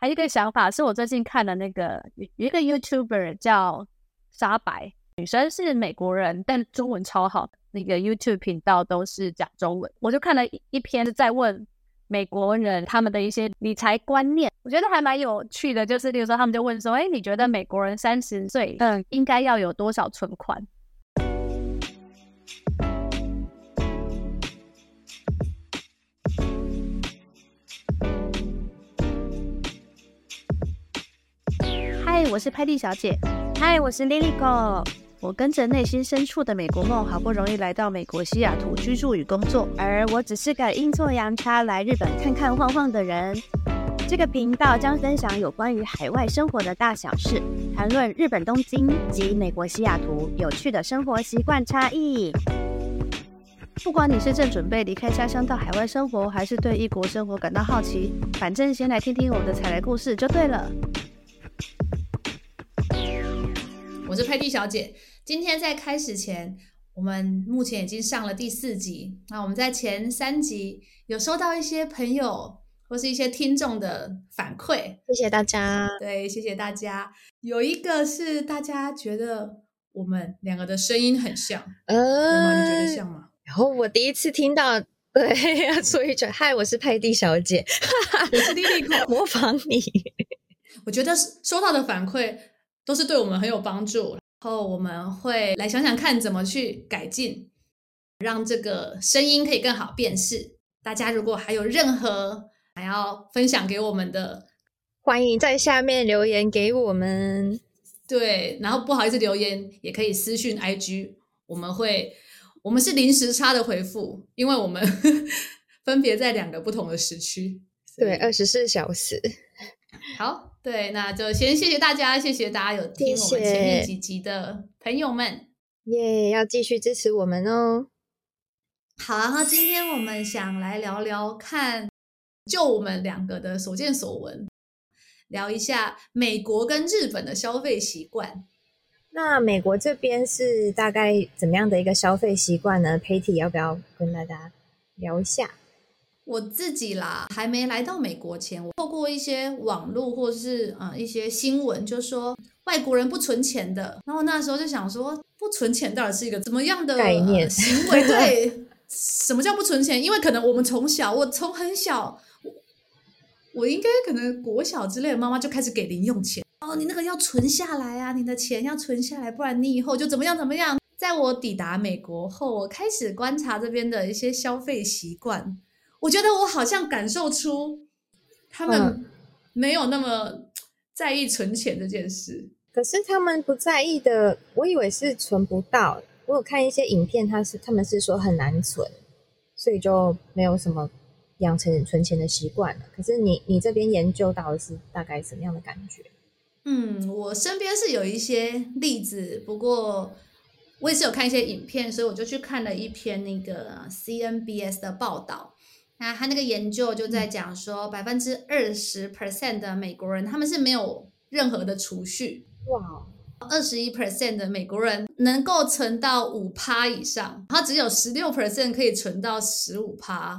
还有一个想法是我最近看了那个有一个 YouTuber 叫沙白，女生是美国人，但中文超好，那个 YouTube 频道都是讲中文。我就看了一一篇在问美国人他们的一些理财观念，我觉得还蛮有趣的。就是例如说，他们就问说：“哎，你觉得美国人三十岁嗯应该要有多少存款？”嗨我是派蒂小姐，嗨，我是 Liliko。我跟着内心深处的美国梦，好不容易来到美国西雅图居住与工作。而我只是个阴错阳差来日本看看晃晃的人。这个频道将分享有关于海外生活的大小事，谈论日本东京及美国西雅图有趣的生活习惯差异。不管你是正准备离开家乡到海外生活，还是对异国生活感到好奇，反正先来听听我的踩雷故事就对了。我是派蒂小姐。今天在开始前，我们目前已经上了第四集。那我们在前三集有收到一些朋友或是一些听众的反馈，谢谢大家。对，谢谢大家。有一个是大家觉得我们两个的声音很像，呃？你觉得像吗？然后我第一次听到，对，所以就嗨，我是派蒂小姐，我是莉莉口，模仿你。我觉得收到的反馈。都是对我们很有帮助，然后我们会来想想看怎么去改进，让这个声音可以更好辨识。大家如果还有任何想要分享给我们的，欢迎在下面留言给我们。对，然后不好意思留言也可以私讯 IG，我们会，我们是临时差的回复，因为我们 分别在两个不同的时区，对，二十四小时。好。对，那就先谢谢大家，谢谢大家有听我们前面几集的朋友们，耶，yeah, 要继续支持我们哦。好，然后今天我们想来聊聊看，就我们两个的所见所闻，聊一下美国跟日本的消费习惯。那美国这边是大概怎么样的一个消费习惯呢？Patty 要不要跟大家聊一下？我自己啦，还没来到美国前，我透过一些网络或者是呃一些新闻，就说外国人不存钱的。然后那时候就想说，不存钱到底是一个怎么样的概念、呃、行为？对，什么叫不存钱？因为可能我们从小，我从很小，我，我应该可能国小之类的，妈妈就开始给零用钱。哦，你那个要存下来啊，你的钱要存下来，不然你以后就怎么样怎么样。在我抵达美国后，我开始观察这边的一些消费习惯。我觉得我好像感受出他们没有那么在意存钱这件事。嗯，可是他们不在意的，我以为是存不到。我有看一些影片，他是他们是说很难存，所以就没有什么养成存钱的习惯了。可是你你这边研究到的是大概什么样的感觉？嗯，我身边是有一些例子，不过我也是有看一些影片，所以我就去看了一篇那个 CNBS 的报道。那他那个研究就在讲说，百分之二十 percent 的美国人他们是没有任何的储蓄。哇，二十一 percent 的美国人能够存到五趴以上，然后只有十六 percent 可以存到十五趴。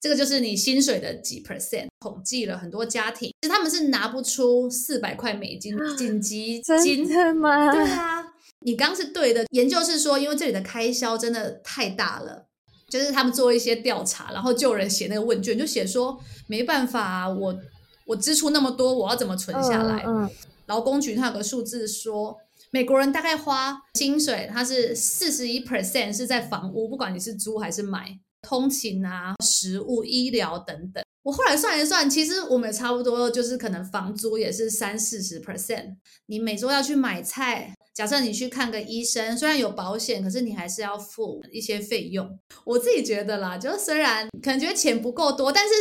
这个就是你薪水的几 percent。统计了很多家庭，其实他们是拿不出四百块美金紧急金。真的吗？对啊，你刚刚是对的。研究是说，因为这里的开销真的太大了。就是他们做一些调查，然后就有人写那个问卷，就写说没办法啊，我我支出那么多，我要怎么存下来？嗯，劳工局它有个数字说，美国人大概花薪水，它是四十一 percent 是在房屋，不管你是租还是买，通勤啊、食物、医疗等等。我后来算一算，其实我们差不多，就是可能房租也是三四十 percent，你每周要去买菜。假设你去看个医生，虽然有保险，可是你还是要付一些费用。我自己觉得啦，就虽然可能觉得钱不够多，但是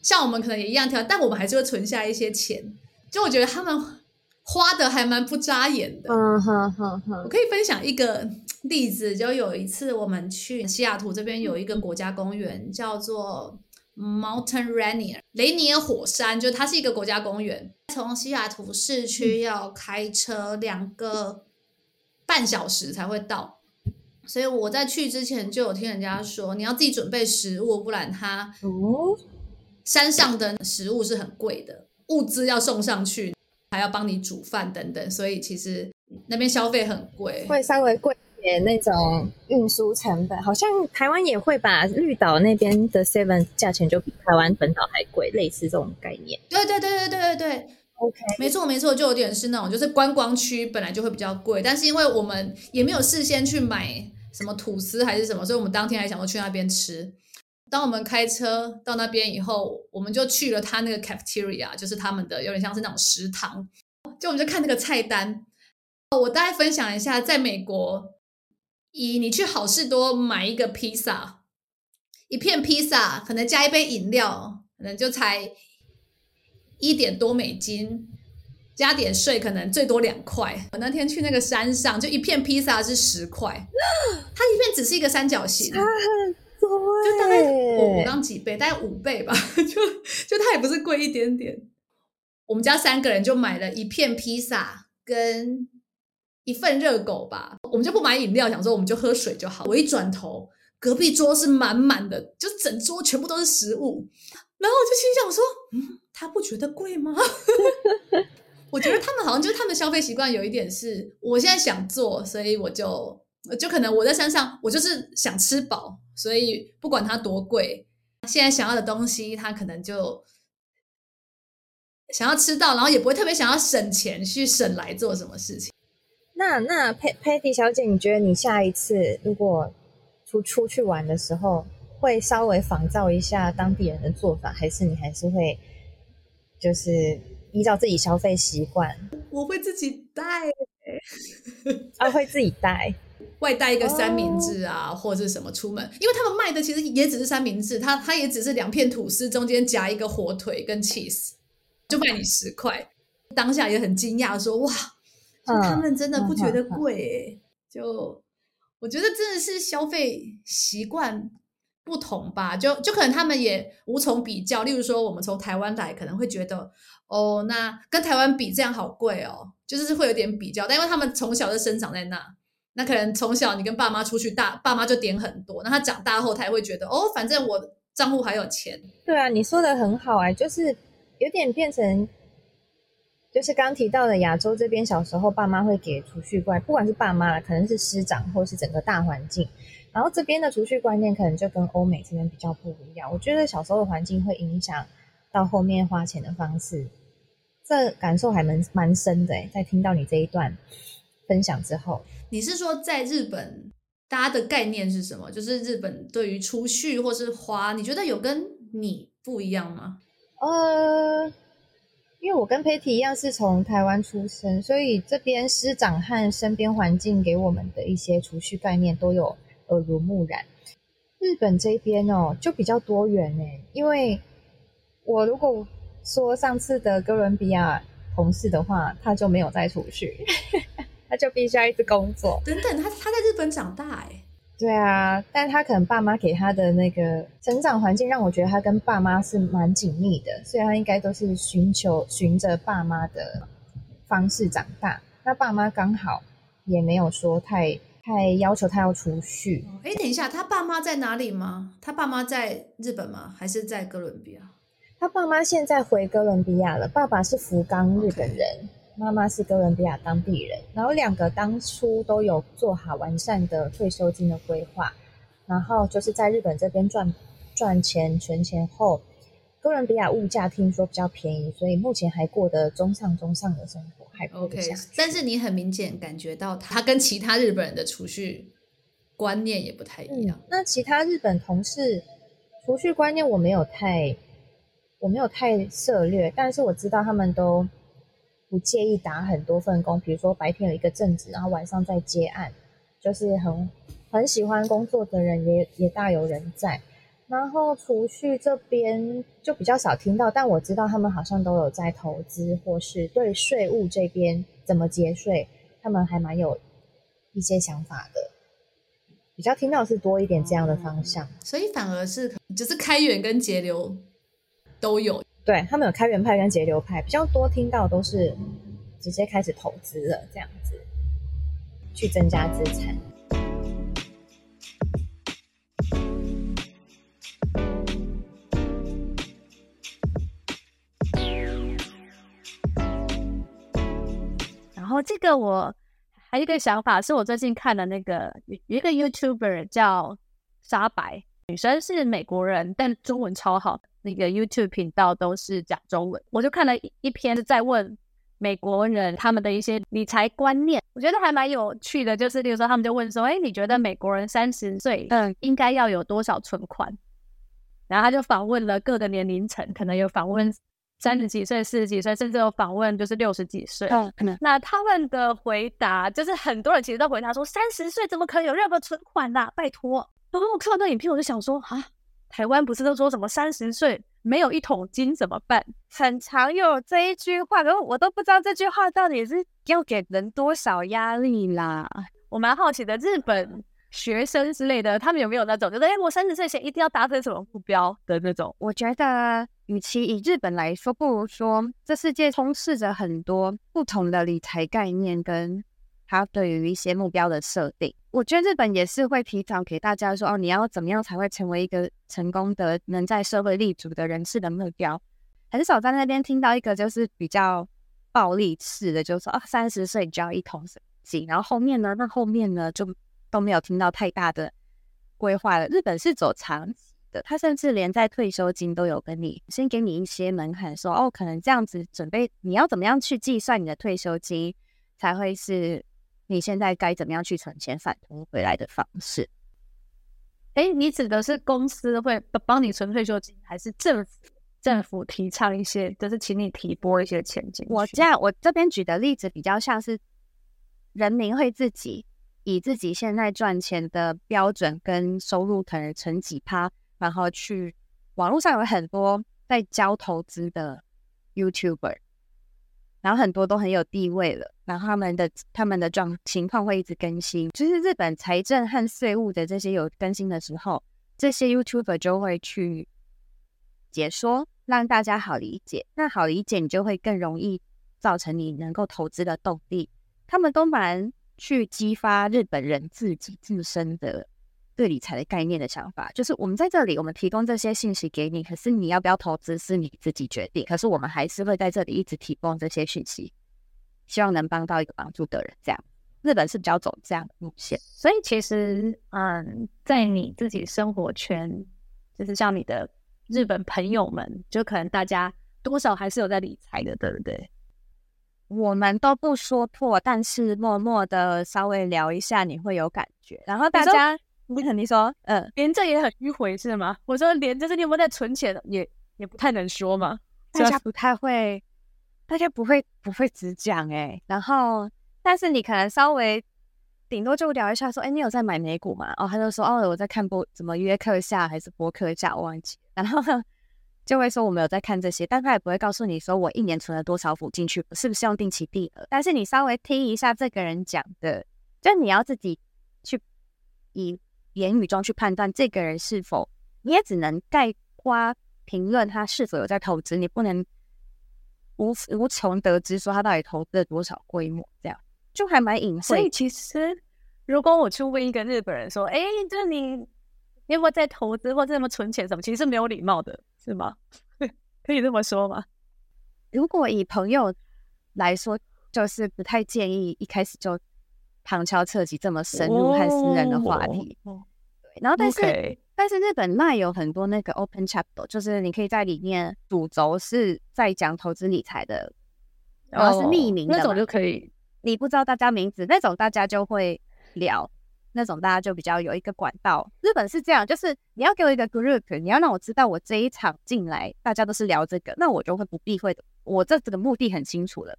像我们可能也一样挑，但我们还是会存下一些钱。就我觉得他们花的还蛮不扎眼的。嗯哼哼哼。我可以分享一个例子，就有一次我们去西雅图这边有一个国家公园，叫做 Mountain Rainier 雷尼尔火山，就它是一个国家公园，从西雅图市区要开车两个。半小时才会到，所以我在去之前就有听人家说，你要自己准备食物，不然它山上的食物是很贵的。物资要送上去，还要帮你煮饭等等，所以其实那边消费很贵，会稍微贵一点那种运输成本。好像台湾也会吧，绿岛那边的 Seven 价钱就比台湾本岛还贵，类似这种概念。对对对对对对对，OK，没错没错，就有点是那种，就是观光区本来就会比较贵，但是因为我们也没有事先去买什么吐司还是什么，所以我们当天还想说去那边吃。当我们开车到那边以后，我们就去了他那个 cafeteria，就是他们的有点像是那种食堂。就我们就看那个菜单。我大概分享一下，在美国，以你去好事多买一个披萨，一片披萨可能加一杯饮料，可能就才一点多美金，加点税可能最多两块。我那天去那个山上，就一片披萨是十块，它一片只是一个三角形。就大概我我刚几倍，大概五倍吧，就就它也不是贵一点点。我们家三个人就买了一片披萨跟一份热狗吧，我们就不买饮料，想说我们就喝水就好。我一转头，隔壁桌是满满的，就整桌全部都是食物，然后我就心想说，嗯，他不觉得贵吗？我觉得他们好像就是他们消费习惯有一点是，我现在想做，所以我就就可能我在山上，我就是想吃饱。所以不管它多贵，现在想要的东西，他可能就想要吃到，然后也不会特别想要省钱去省来做什么事情。那那 Patty 小姐，你觉得你下一次如果出出去玩的时候，会稍微仿照一下当地人的做法，还是你还是会就是依照自己消费习惯？我会自己带，啊，会自己带。外带一个三明治啊，oh. 或者是什么出门，因为他们卖的其实也只是三明治，它它也只是两片吐司中间夹一个火腿跟 cheese，就卖你十块。当下也很惊讶，说哇，他们真的不觉得贵欸？就我觉得真的是消费习惯不同吧，就就可能他们也无从比较。例如说，我们从台湾来，可能会觉得哦，那跟台湾比这样好贵哦，就是会有点比较。但因为他们从小就生长在那。那可能从小你跟爸妈出去大，爸妈就点很多。那他长大后，他也会觉得哦，反正我账户还有钱。对啊，你说的很好哎，就是有点变成，就是刚提到的亚洲这边，小时候爸妈会给储蓄罐，不管是爸妈了可能是师长，或是整个大环境。然后这边的储蓄观念可能就跟欧美这边比较不一样。我觉得小时候的环境会影响到后面花钱的方式，这感受还蛮蛮深的哎。在听到你这一段分享之后。你是说在日本，大家的概念是什么？就是日本对于储蓄或是花，你觉得有跟你不一样吗？呃，因为我跟 Patty 一样是从台湾出生，所以这边师长和身边环境给我们的一些储蓄概念都有耳濡目染。日本这边哦，就比较多元呢，因为我如果说上次的哥伦比亚同事的话，他就没有再出去。他就必须要一直工作。等等，他他在日本长大哎。对啊，但他可能爸妈给他的那个成长环境，让我觉得他跟爸妈是蛮紧密的，所以他应该都是寻求循着爸妈的方式长大。那爸妈刚好也没有说太太要求他要储蓄。哎，等一下，他爸妈在哪里吗？他爸妈在日本吗？还是在哥伦比亚？他爸妈现在回哥伦比亚了。爸爸是福冈日本人。妈妈是哥伦比亚当地人，然后两个当初都有做好完善的退休金的规划，然后就是在日本这边赚赚钱存钱后，哥伦比亚物价听说比较便宜，所以目前还过得中上中上的生活，还 OK。但是你很明显感觉到他跟其他日本人的储蓄观念也不太一样。嗯，那其他日本同事储蓄观念我没有太我没有太涉猎，但是我知道他们都。不介意打很多份工，比如说白天有一个正职，然后晚上再接案，就是很很喜欢工作的人也也大有人在。然后储蓄这边就比较少听到，但我知道他们好像都有在投资，或是对税务这边怎么节税，他们还蛮有一些想法的。比较听到是多一点这样的方向，嗯、所以反而是就是开源跟节流都有。对，他们有开源派跟节流派，比较多听到都是直接开始投资了，这样子去增加资产。后这个我还有一个想法，是我最近看的那个有一个 YouTuber 叫沙白，女生是美国人，但中文超好，那个 YouTube 频道都是讲中文。我就看了一篇在问美国人他们的一些理财观念，我觉得还蛮有趣的。就是例如说，他们就问说：“哎，你觉得美国人三十岁嗯应该要有多少存款？”然后他就访问了各个年龄层，可能有访问。三十几岁、四十几岁，甚至有访问就是六十几岁。嗯，那他们的回答就是很多人其实都回答说，三十岁怎么可能有任何存款啦、啊？拜托。然后我看到那影片，我就想说啊，台湾不是都说什么三十岁没有一桶金怎么办？很常有这一句话，然后我都不知道这句话到底是要给人多少压力啦。我蛮好奇的，日本学生之类的，他们有没有那种就是哎，我三十岁前一定要达成什么目标的那种？我觉得。与其以日本来说，不如说这世界充斥着很多不同的理财概念，跟他对于一些目标的设定。我觉得日本也是会提早给大家说，哦，你要怎么样才会成为一个成功的、能在社会立足的人士的目标。很少在那边听到一个就是比较暴力式的，就是说啊，三十岁就要一桶金，然后后面呢，那后面呢就都没有听到太大的规划了。日本是走长期。他甚至连在退休金都有跟你先给你一些门槛，说哦，可能这样子准备，你要怎么样去计算你的退休金，才会是你现在该怎么样去存钱反推回来的方式。哎，你指的是公司会帮你存退休金，还是政府政府提倡一些，就是请你提拨一些钱进去？我这样，我这边举的例子比较像是人民会自己以自己现在赚钱的标准跟收入可能存几趴。然后去网络上有很多在教投资的 YouTuber，然后很多都很有地位了，然后他们的他们的状情况会一直更新。就是日本财政和税务的这些有更新的时候，这些 YouTuber 就会去解说，让大家好理解。那好理解，你就会更容易造成你能够投资的动力。他们都蛮去激发日本人自己自身的。对理财的概念的想法，就是我们在这里，我们提供这些信息给你，可是你要不要投资是你自己决定。可是我们还是会在这里一直提供这些信息，希望能帮到一个帮助的人。这样，日本是比较走这样的路线。所以其实，嗯，在你自己生活圈，就是像你的日本朋友们，就可能大家多少还是有在理财的，对不对？我们都不说破，但是默默的稍微聊一下，你会有感觉。然后大家。你肯定说，嗯，连这也很迂回是吗？我说连这是你有没有在存钱，也也不太能说嘛。大家不太会，大家不会不会只讲哎。然后，但是你可能稍微顶多就聊一下，说，哎，你有在买美股吗？哦，他就说，哦，我在看播，怎么约课下还是播课下，我忘记。然后就会说我没有在看这些，但他也不会告诉你说我一年存了多少股进去，是不是用定期定额？但是你稍微听一下这个人讲的，就你要自己去以。言语中去判断这个人是否，你也只能概括评论他是否有在投资，你不能无无从得知说他到底投资了多少规模，这样就还蛮隐晦。所以其实，如果我去问一个日本人说：“哎，就是你，你有没有在投资或者什么存钱什么？”其实是没有礼貌的，是吗？可以这么说吗？如果以朋友来说，就是不太建议一开始就。旁敲侧击这么深入和私人的话题，对，然后但是 Okay. 但是日本那有很多那个 open chapter，就是你可以在里面主轴是在讲投资理财的，然后是匿名的、oh, 那种就可以，你不知道大家名字那种，大家就会聊那种，大家就比较有一个管道。日本是这样，就是你要给我一个 group，你要让我知道我这一场进来大家都是聊这个，那我就会不避讳的，我这这个目的很清楚了，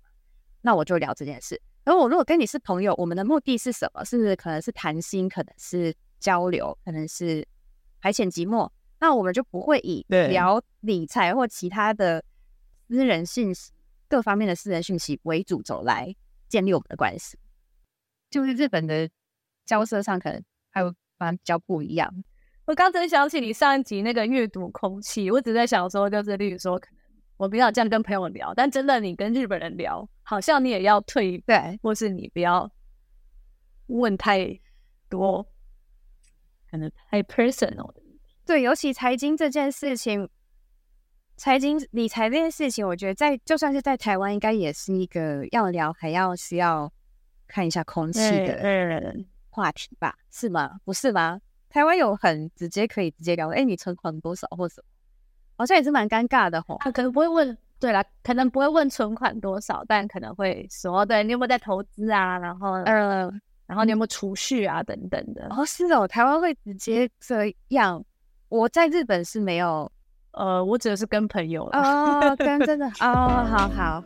那我就聊这件事。而我如果跟你是朋友，我们的目的是什么？是不是可能是谈心，可能是交流，可能是排遣寂寞？那我们就不会以聊理财或其他的私人信息、各方面的私人讯息为主轴来建立我们的关系。就是日本的交涉上可能还有反正比较不一样。我刚才想起你上一集那个阅读空气，我只在想说，就是例如说，可能我比较这样跟朋友聊，但真的你跟日本人聊。好像你也要退，对，或是你不要问太多，可能太 personal 的。对，尤其财经这件事情，财经理财这件事情，我觉得在就算是在台湾，应该也是一个要聊还要需要看一下空气的话题吧？嗯嗯、是吗？不是吗？台湾有很直接可以直接聊，哎，你存款多少或什么？好像也是蛮尴尬的吼。他可能不会问，对啦，可能不会问存款多少，但可能会说，对，你有没有在投资啊？然后，呃，然后你有没有储蓄啊？等等的。哦，是哦，台湾会直接这样。我在日本是没有。呃，我指的是跟朋友哦，跟 真的哦，好好。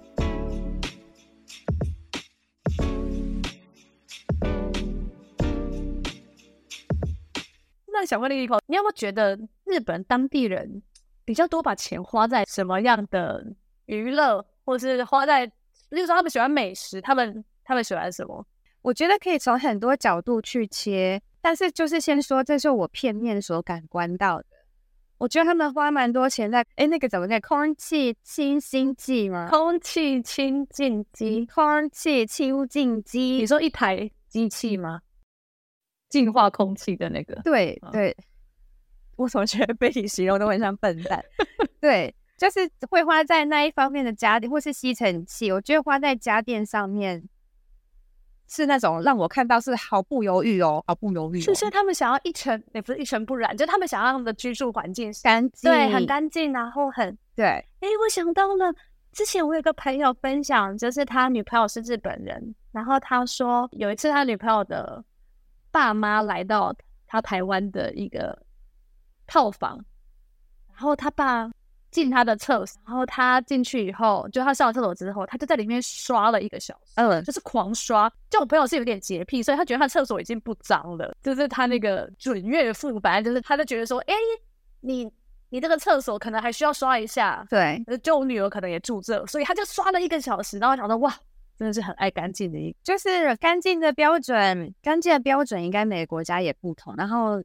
那想问另一口，你有没有觉得日本当地人比较多把钱花在什么样的娱乐，或是花在，例如说他们喜欢美食，他们他们喜欢什么？我觉得可以从很多角度去切，但是就是先说，这是我片面所感官到的。我觉得他们花蛮多钱在，哎，那个怎么念？空气清新剂吗？空气清净机，空气清净机。你说一台机器吗？净化空气的那个？对对。我怎么觉得被你形容都很像笨蛋？对，就是会花在那一方面的家电或是吸尘器。我觉得花在家电上面。是那种让我看到是毫不犹豫哦，毫不犹豫、哦。就是他们想要一尘，也不是一尘不染，就他们想要他们的居住环境干净，对，很干净，然后很对。哎，我想到了，之前我有个朋友分享，就是他女朋友是日本人，然后他说有一次他女朋友的爸妈来到他台湾的一个套房，然后他爸。进他的厕所，然后他进去以后，就他上完厕所之后，他就在里面刷了一个小时，嗯，就是狂刷。就我朋友是有点洁癖，所以他觉得他厕所已经不脏了。就是他那个准岳父，反正就是他就觉得说，哎，你你这个厕所可能还需要刷一下。对，就我女儿可能也住这，所以他就刷了一个小时。然后想到哇，真的是很爱干净的就是干净的标准，干净的标准应该每个国家也不同。然后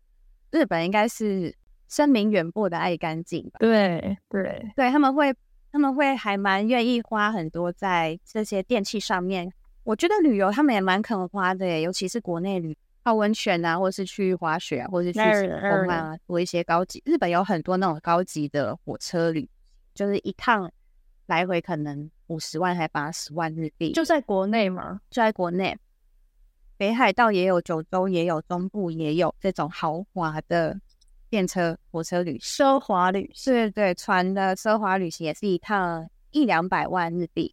日本应该是。声名远播的爱干净吧？对对对，他们会他们会还蛮愿意花很多在这些电器上面。我觉得旅游他们也蛮肯花的耶，尤其是国内旅泡温泉啊，或是去滑雪啊，或是去什么啊，做一些高级。日本有很多那种高级的火车旅，就是一趟来回可能五十万还八十万日币。就在国内吗？就在国内，北海道也有，九州也有，中部也有这种豪华的。电车、火车旅、奢华旅，对对，船的奢华旅行也是一趟一两百万日币，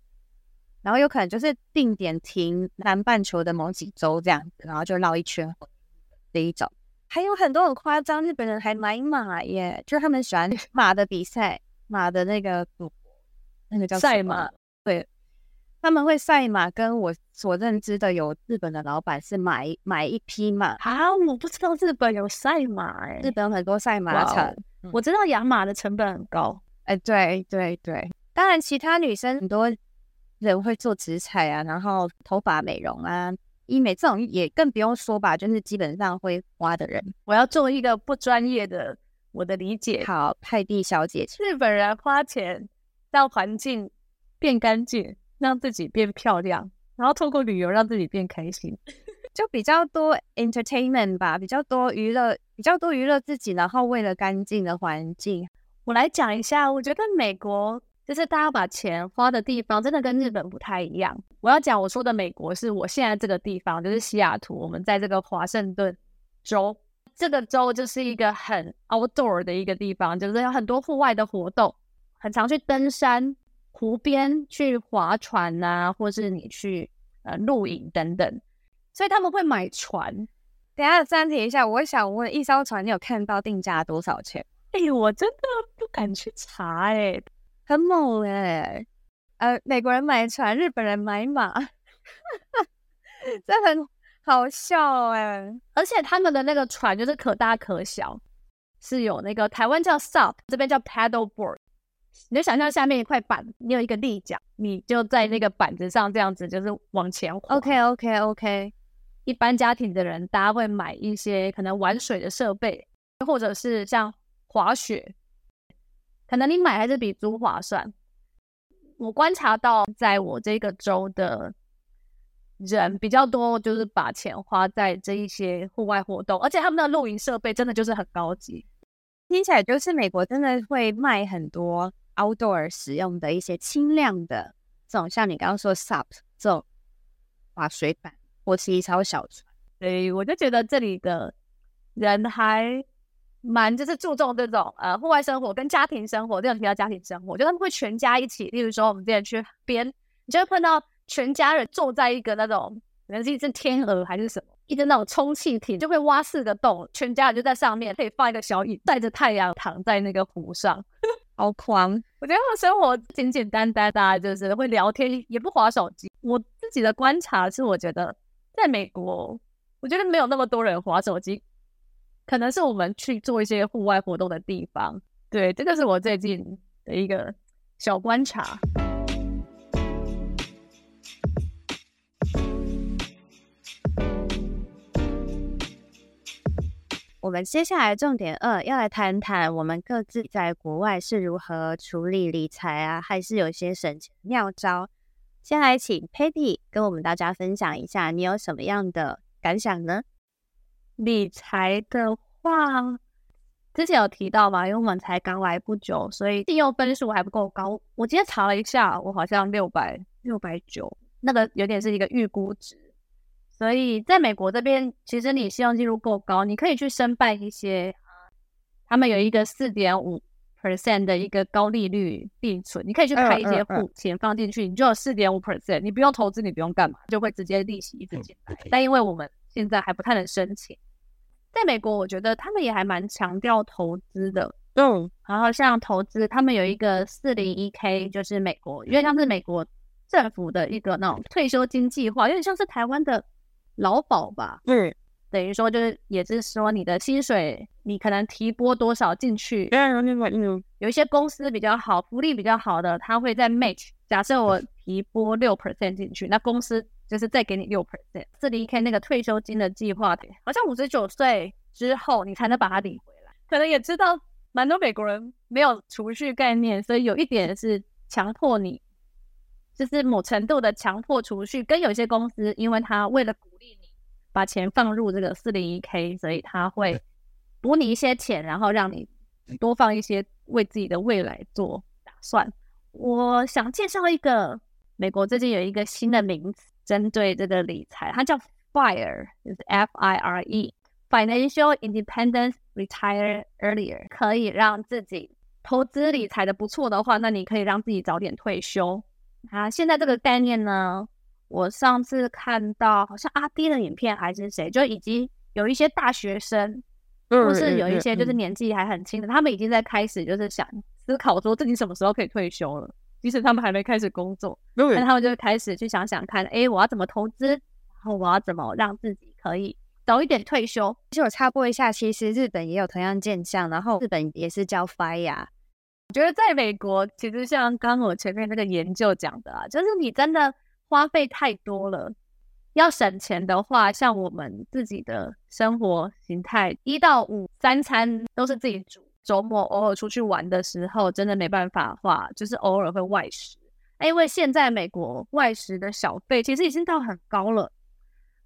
然后有可能就是定点停南半球的某几州这样子，然后就绕一圈这一种。还有很多很夸张，日本人还买马耶，就是他们喜欢马的比赛，马的那个赌那个叫赛马，对。他们会赛马，跟我所认知的有日本的老板是买买一匹马。啊，我不知道日本有赛马哎、欸，日本有很多赛马场，wow, 嗯、我知道养马的成本很高，哎，对对对，当然其他女生很多人会做植彩啊，然后头发美容啊、医美这种也更不用说吧，就是基本上会花的人，我要做一个不专业的我的理解，好，派蒂小姐，日本人花钱让环境变干净。让自己变漂亮，然后透过旅游让自己变开心，就比较多 entertainment 吧，比较多娱乐，比较多娱乐自己，然后为了干净的环境。我来讲一下，我觉得美国就是大家把钱花的地方，真的跟日本不太一样。我要讲我说的美国是我现在这个地方，就是西雅图，我们在这个华盛顿州，这个州就是一个很 outdoor 的一个地方，就是有很多户外的活动，很常去登山。湖边去划船呐、啊，或是你去呃露营等等，所以他们会买船。等下暂停一下，我想问，一艘船你有看到定价多少钱？哎、欸，我真的不敢去查、欸，哎，很猛哎、欸。呃，美国人买船，日本人买马，这很好笑哎、欸。而且他们的那个船就是可大可小，是有那个台湾叫 SUP，这边叫 paddle board。你就想象下面一块板，你有一个立桨，你就在那个板子上这样子，就是往前滑。OK OK OK。一般家庭的人，大家会买一些可能玩水的设备，或者是像滑雪，可能你买还是比租划算。我观察到，在我这个州的人比较多，就是把钱花在这一些户外活动，而且他们的露营设备真的就是很高级。听起来就是美国真的会卖很多。Outdoor 使用的一些轻量的这种，像你刚刚说 SUP 这种划水板或是一艘小船。所以我就觉得这里的人还蛮就是注重这种呃户外生活跟家庭生活，这种提到家庭生活，就他们会全家一起。例如说，我们之前去边，你就会碰到全家人坐在一个那种，可能是一只天鹅还是什么，一只那种充气艇，就会挖四个洞，全家人就在上面，可以放一个小椅，晒着太阳，躺在那个湖上，好狂。我觉得生活简简单单，大家就是会聊天，也不划手机。我自己的观察是，我觉得在美国。我觉得没有那么多人划手机，可能是我们去做一些户外活动的地方。对，这个是我最近的一个小观察。我们接下来重点二要来谈谈我们各自在国外是如何处理理财啊，还是有些省钱妙招。先来请 Patty 跟我们大家分享一下，你有什么样的感想呢？理财的话，之前有提到嘛，因为我们才刚来不久，所以信用分数还不够高。我今天查了一下，我好像六百六百九，那个有点是一个预估值。所以在美国这边，其实你信用记录够高，你可以去申办一些，他们有一个四点五 percent 的一个高利率定存，你可以去开一些户，钱放进去，你就有四点五 percent，你不用投资，你不用干嘛，就会直接利息一直进来。但因为我们现在还不太能申请，在美国，我觉得他们也还蛮强调投资的。嗯，然后像投资，他们有一个四零一 K，就是美国，因为像是美国政府的一个那种退休金计划，有点像是台湾的劳保吧。嗯。等于说，就是也是说，你的薪水，你可能提拨多少进去。嗯有一些公司比较好，福利比较好的，他会在 match。假设我提拨六 percent 进去，那公司就是再给你六 percent。这里看那个退休金的计划，好像五十九岁之后你才能把它领回来。可能也知道，蛮多美国人没有储蓄概念，所以有一点是强迫你，就是某程度的强迫储蓄。跟有些公司，因为他为了鼓励你。把钱放入这个四零一 K，所以他会补你一些钱，然后让你多放一些，为自己的未来做打算。我想介绍一个美国最近有一个新的名词，针对这个理财，它叫 FIRE，就是 F I R E，Financial Independence Retire Earlier，可以让自己投资理财的不错的话，那你可以让自己早点退休。啊，现在这个概念呢？我上次看到好像阿滴的影片还是谁，就已经有一些大学生，或是有一些就是年纪还很轻的，他们已经在开始就是想思考说自己什么时候可以退休了。即使他们还没开始工作，但他们就开始去想想看，哎，我要怎么投资，然后我要怎么让自己可以早一点退休。其实我插播一下，其实日本也有同样现象，然后日本也是叫 FIRE。我觉得在美国，其实像刚我前面那个研究讲的啊，就是你真的。花费太多了，要省钱的话，像我们自己的生活形态，一到五三餐都是自己煮，周末偶尔出去玩的时候，真的没办法的话，就是偶尔会外食。因为现在美国外食的小费其实已经到很高了，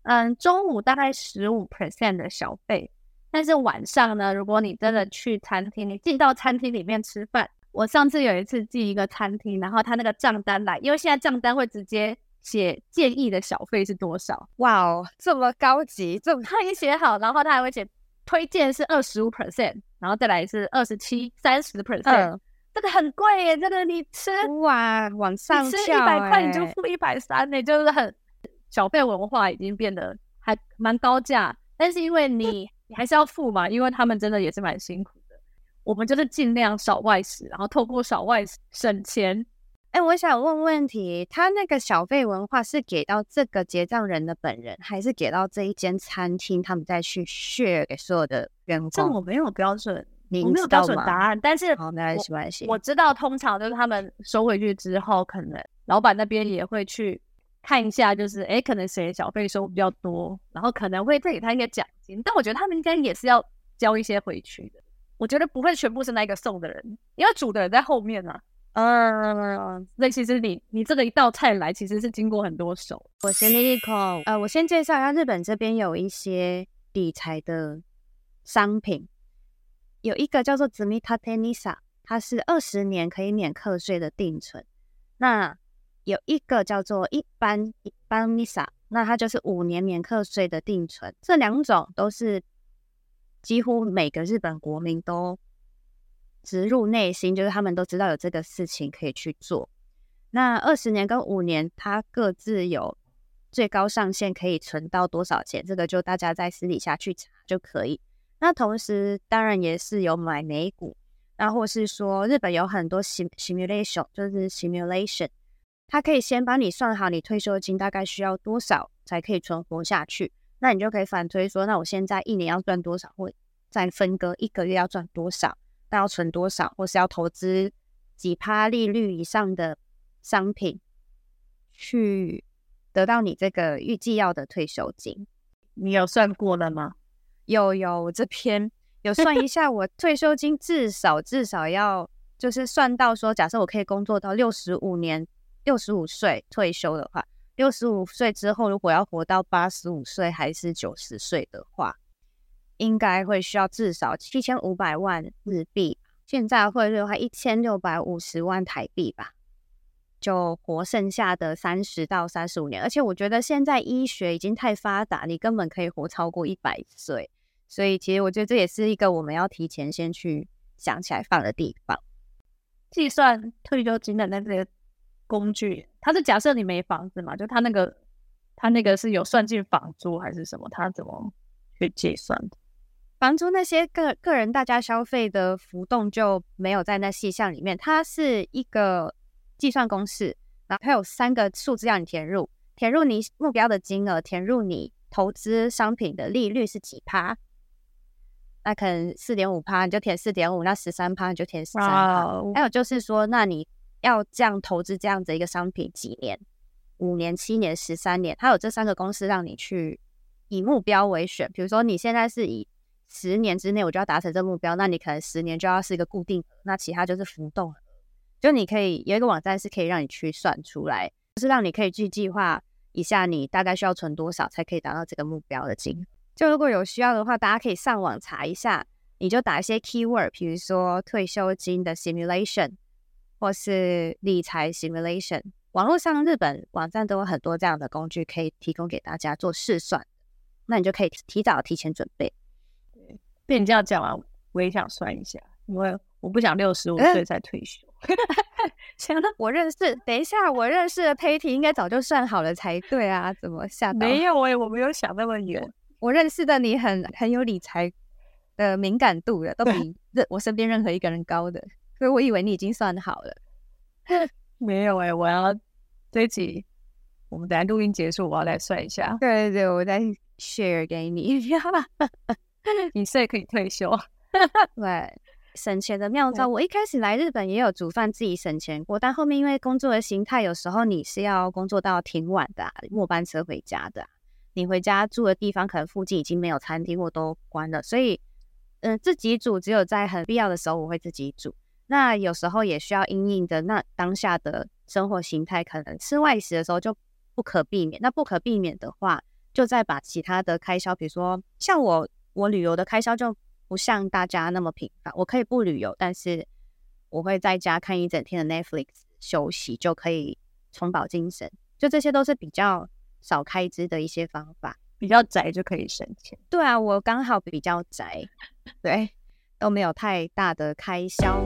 嗯，中午大概十五 percent 的小费，但是晚上呢，如果你真的去餐厅，你进到餐厅里面吃饭，我上次有一次进一个餐厅，然后他那个账单来，因为现在账单会直接。写建议的小费是多少？哇哦，这么高级！这么他已经写好，然后他还会写推荐是二十五 percent，然后再来是二十七、三十 percent。这个很贵耶，这个你吃哇，往上吃一百块你就付一百三呢，就是很小费文化已经变得还蛮高价。但是因为你你还是要付嘛，因为他们真的也是蛮辛苦的。我们就是尽量少外食，然后透过少外食省钱。哎，我想问问题，他那个小费文化是给到这个结账人的本人，还是给到这一间餐厅，他们再去 share 给所有的员工？这我没有标准，我没有标准答案。但是好，没关系，没关系。我知道，通常就是他们收回去之后，可能老板那边也会去看一下，就是哎，可能谁小费收比较多，然后可能会再给他一些奖金。但我觉得他们应该也是要交一些回去的。我觉得不会全部是那个送的人，因为煮的人在后面呢、啊。嗯，那其实你你这个一道菜来，其实是经过很多手。我先立一口，呃，我先介绍一下日本这边有一些理财的商品，有一个叫做积立 NISA，它是二十年可以免课税的定存。那有一个叫做一般一般 ISA，那它就是五年免课税的定存。这两种都是几乎每个日本国民都植入内心，就是他们都知道有这个事情可以去做。那二十年跟五年，它各自有最高上限，可以存到多少钱？这个就大家在私底下去查就可以。那同时，当然也是有买美股，那或是说日本有很多 sim simulation，就是 simulation，它可以先帮你算好你退休金大概需要多少才可以存活下去。那你就可以反推说，那我现在一年要赚多少，或再分割一个月要赚多少，那要存多少，或是要投资几趴利率以上的。商品去得到你这个预计要的退休金，你有算过了吗？有有，我这篇有算一下，我退休金至少至少要就是算到说，假设我可以工作到六十五年，六十五岁退休的话，六十五岁之后如果要活到八十五岁还是九十岁的话，应该会需要至少七千五百万日币，现在汇率的话一千六百五十万台币吧。就活剩下的三十到三十五年，而且我觉得现在医学已经太发达，你根本可以活超过一百岁。所以其实我觉得这也是一个我们要提前先去想起来放的地方。计算退休金的那个工具，它是假设你没房子嘛？就他那个，他那个是有算进房租还是什么？他怎么去计算的？房租那些个个人大家消费的浮动就没有在那细项里面，它是一个。计算公式，然后它有三个数字要你填入，填入你目标的金额，填入你投资商品的利率是几趴，那可能四点五趴，你就填四点五，那十三趴你就填十三趴。还有就是说，那你要这样投资这样子一个商品几年？五年、七年、十三年，它有这三个公式让你去以目标为选。比如说你现在是以十年之内我就要达成这个目标，那你可能十年就要是一个固定，那其他就是浮动。就你可以有一个网站是可以让你去算出来，就是让你可以去计划一下你大概需要存多少才可以达到这个目标的金。就如果有需要的话，大家可以上网查一下，你就打一些 keyword，比如说退休金的 simulation 或是理财 simulation。网络上日本网站都有很多这样的工具可以提供给大家做试算，那你就可以提早提前准备。对，被你这样讲完，我也想算一下，因为我不想六十五岁才退休。行了，我认识。等一下，我认识的 Patty 应该早就算好了才对啊，怎么吓到？没有哎、欸，我没有想那么远。我认识的你很很有理财的敏感度的，都比任我身边任何一个人高的，所以我以为你已经算好了。没有哎、欸，我要这一集，我们等下录音结束，我要来算一下。对对对，我再 share 给你，你现在可以退休。对。省钱的妙招，我一开始来日本也有煮饭自己省钱过，但后面因为工作的形态，有时候你是要工作到挺晚的，末班车回家的，你回家住的地方可能附近已经没有餐厅或都关了，所以嗯，自己煮只有在很必要的时候我会自己煮。那有时候也需要因应的那当下的生活形态，可能吃外食的时候就不可避免。那不可避免的话，就再把其他的开销，比如说像我我旅游的开销就。不像大家那么频繁，我可以不旅游，但是我会在家看一整天的 Netflix 休息，就可以充饱精神。就这些都是比较少开支的一些方法，比较宅就可以省钱。对啊，我刚好比较宅，对，都没有太大的开销。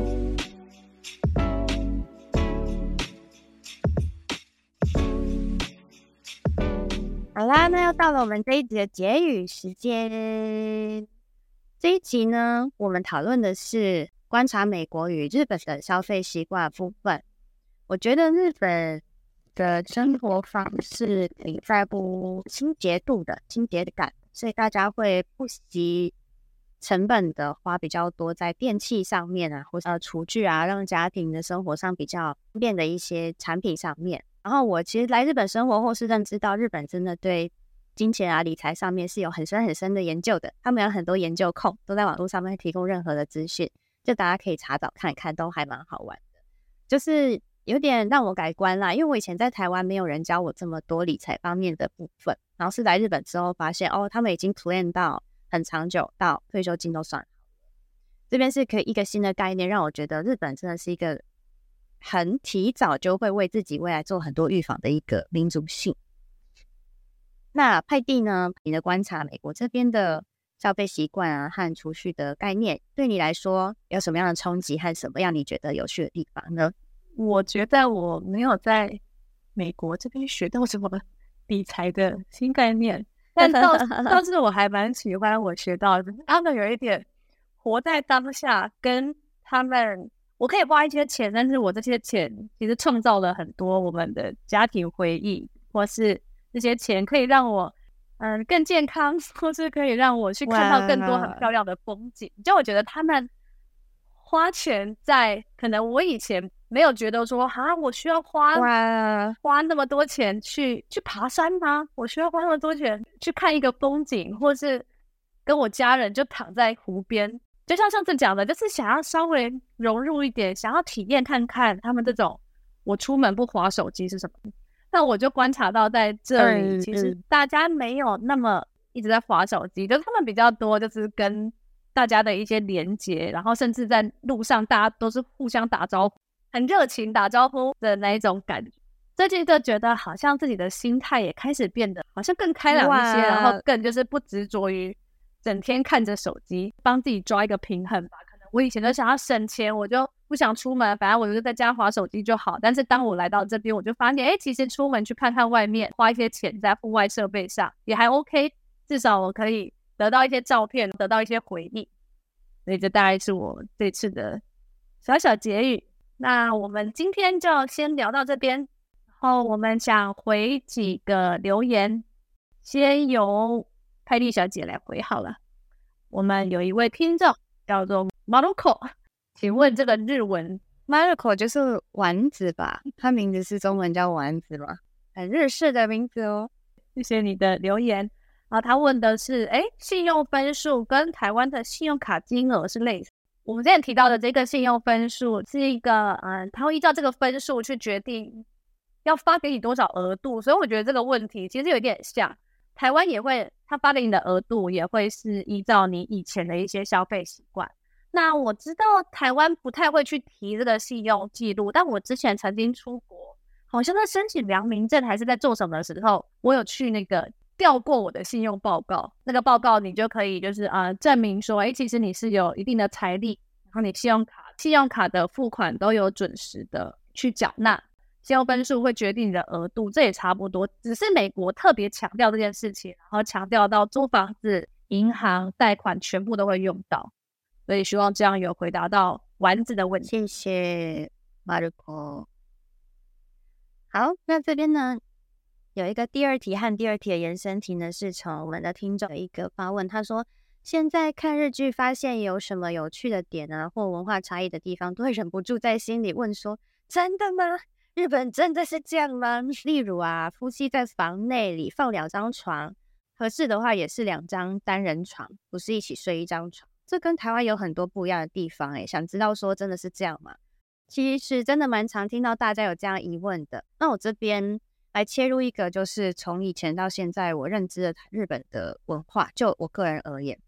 好啦，那又到了我们这一集的结语时间。这一集呢，我们讨论的是观察美国与日本的消费习惯部分。我觉得日本的生活方式挺在乎清洁度的清洁感，所以大家会不惜成本的花比较多在电器上面啊，或者厨具啊，让家庭的生活上比较方便的一些产品上面。然后我其实来日本生活后是认知到，日本真的对。金钱啊，理财上面是有很深很深的研究的。他们有很多研究控都在网络上面提供任何的资讯，就大家可以查找看看，都还蛮好玩的。就是有点让我改观啦，因为我以前在台湾没有人教我这么多理财方面的部分，然后是来日本之后发现，哦，他们已经 plan 到很长久，到退休金都算。这边是可以一个新的概念，让我觉得日本真的是一个很提早就会为自己未来做很多预防的一个民族性。那派蒂呢？你的观察，美国这边的消费习惯啊和储蓄的概念，对你来说有什么样的冲击和什么样你觉得有趣的地方呢？我觉得我没有在美国这边学到什么理财的新概念，但倒倒 是我还蛮喜欢我学到的，他们有一点活在当下，跟他们我可以花一些钱，但是我这些钱其实创造了很多我们的家庭回忆，或是。这些钱可以让我，嗯，更健康，或是可以让我去看到更多很漂亮的风景。就我觉得他们花钱在，可能我以前没有觉得说，啊，我需要花花那么多钱去去爬山吗？我需要花那么多钱去看一个风景，或是跟我家人就躺在湖边，就像上次讲的，就是想要稍微融入一点，想要体验看看他们这种，我出门不滑手机是什么。那我就观察到，在这里其实大家没有那么一直在滑手机，就是他们比较多，就是跟大家的一些连接，然后甚至在路上大家都是互相打招呼，很热情打招呼的那一种感觉。最近就觉得好像自己的心态也开始变得好像更开朗一些，然后更就是不执着于整天看着手机，帮自己抓一个平衡吧。可能我以前都想要省钱，我就。不想出门，反正我就在家划手机就好。但是当我来到这边，我就发现，哎，其实出门去看看外面，花一些钱在户外设备上也还 OK，至少我可以得到一些照片，得到一些回忆。所以这大概是我这次的小小结语。那我们今天就先聊到这边，然后我们想回几个留言，先由派蒂小姐来回好了。我们有一位听众叫做 Maruko。请问这个日文 Marco 就是丸子吧？他名字是中文叫丸子吗？很日式的名字哦。谢谢你的留言。啊，他问的是，哎，信用分数跟台湾的信用卡金额是类似。我们之前提到的这个信用分数是一个，嗯，他会依照这个分数去决定要发给你多少额度。所以我觉得这个问题其实有点像台湾也会，他发给你的额度也会是依照你以前的一些消费习惯。那我知道台湾不太会去提这个信用记录，但我之前曾经出国，好像在申请良民证还是在做什么的时候，我有去那个调过我的信用报告。那个报告你就可以就是啊、呃、证明说，哎，其实你是有一定的财力，然后你信用卡信用卡的付款都有准时的去缴纳，信用分数会决定你的额度，这也差不多。只是美国特别强调这件事情，然后强调到租房子、银行贷款全部都会用到。所以希望这样有回答到丸子的问题。谢谢马尔科。好，那这边呢有一个第二题和第二题的延伸题呢，是从我们的听众的一个发问，他说：现在看日剧发现有什么有趣的点啊，或文化差异的地方，都会忍不住在心里问说：真的吗？日本真的是这样吗？例如啊，夫妻在房内里放两张床，合适的话也是两张单人床，不是一起睡一张床。这跟台湾有很多不一样的地方，诶，想知道说真的是这样吗？其实真的蛮常听到大家有这样疑问的。那我这边来切入一个，就是从以前到现在我认知的日本的文化，就我个人而言，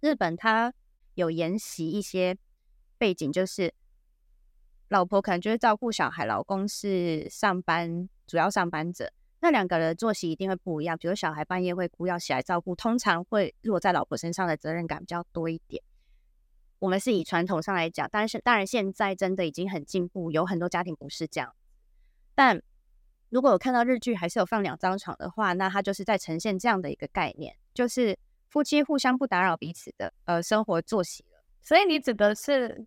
日本它有沿袭一些背景，就是老婆可能就是照顾小孩，老公是上班主要上班者。那两个人作息一定会不一样，比如小孩半夜会哭要起来照顾，通常会落在老婆身上的责任感比较多一点。我们是以传统上来讲，但是当然现在真的已经很进步，有很多家庭不是这样。但如果有看到日剧还是有放两张床的话，那它就是在呈现这样的一个概念，就是夫妻互相不打扰彼此的呃生活作息了。所以你指的是？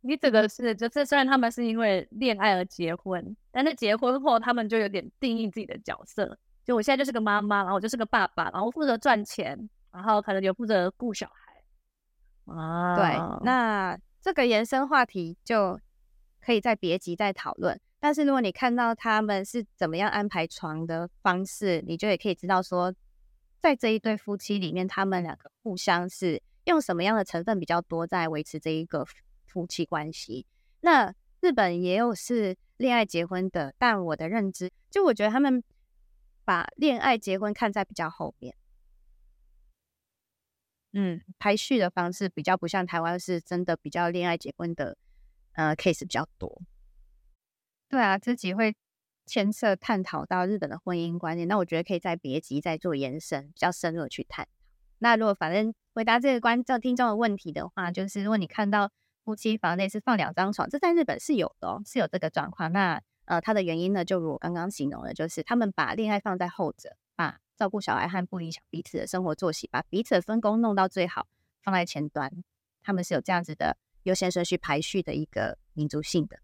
你指的是，就是虽然他们是因为恋爱而结婚，但是结婚后他们就有点定义自己的角色。就我现在就是个妈妈，然后我就是个爸爸，然后负责赚钱，然后可能有负责顾小孩。啊，对，那这个延伸话题就可以在别集再讨论。但是如果你看到他们是怎么样安排床的方式，你就也可以知道说，在这一对夫妻里面，他们两个互相是用什么样的成分比较多，在维持这一个。夫妻关系，那日本也有是恋爱结婚的，但我的认知，就我觉得他们把恋爱结婚看在比较后面。嗯，排序的方式比较不像台湾，是真的比较恋爱结婚的呃 case 比较多。对啊，这集会牵涉探讨到日本的婚姻观念，那我觉得可以在别集再做延伸，比较深入去探。那如果反正回答这个观众听众的问题的话，就是如果你看到夫妻房内是放两张床，这在日本是有的哦，是有这个状况。那呃，它的原因呢，就如我刚刚形容的，就是他们把恋爱放在后者，把照顾小孩和不影响彼此的生活作息，把彼此的分工弄到最好，放在前端。他们是有这样子的优先顺序排序的一个民族性的，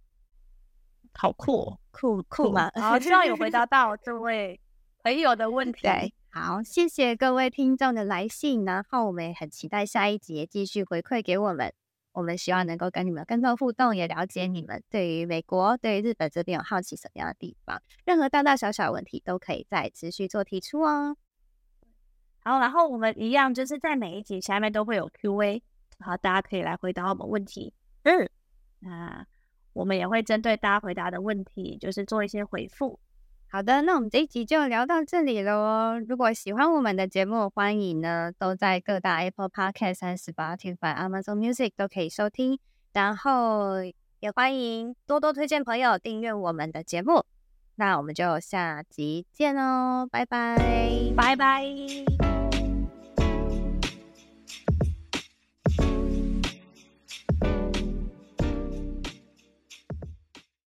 好酷哦，酷酷吗？好，希望有回答到这 位朋友的问题。对，好，谢谢各位听众的来信，然后我们也很期待下一集继续回馈给我们。我们希望能够跟你们更多互动，也了解你们对于美国、对于日本这边有好奇什么样的地方。任何大大小小问题都可以再持续做提出哦。好，然后我们一样就是在每一集下面都会有 Q&A，好，大家可以来回答我们问题。嗯，那我们也会针对大家回答的问题，就是做一些回复。好的，那我们这一集就聊到这里了哦。如果喜欢我们的节目，欢迎呢都在各大 Apple Podcast 和 Spotify、Amazon Music 都可以收听。然后也欢迎多多推荐朋友订阅我们的节目。那我们就下集见哦，拜拜，拜拜。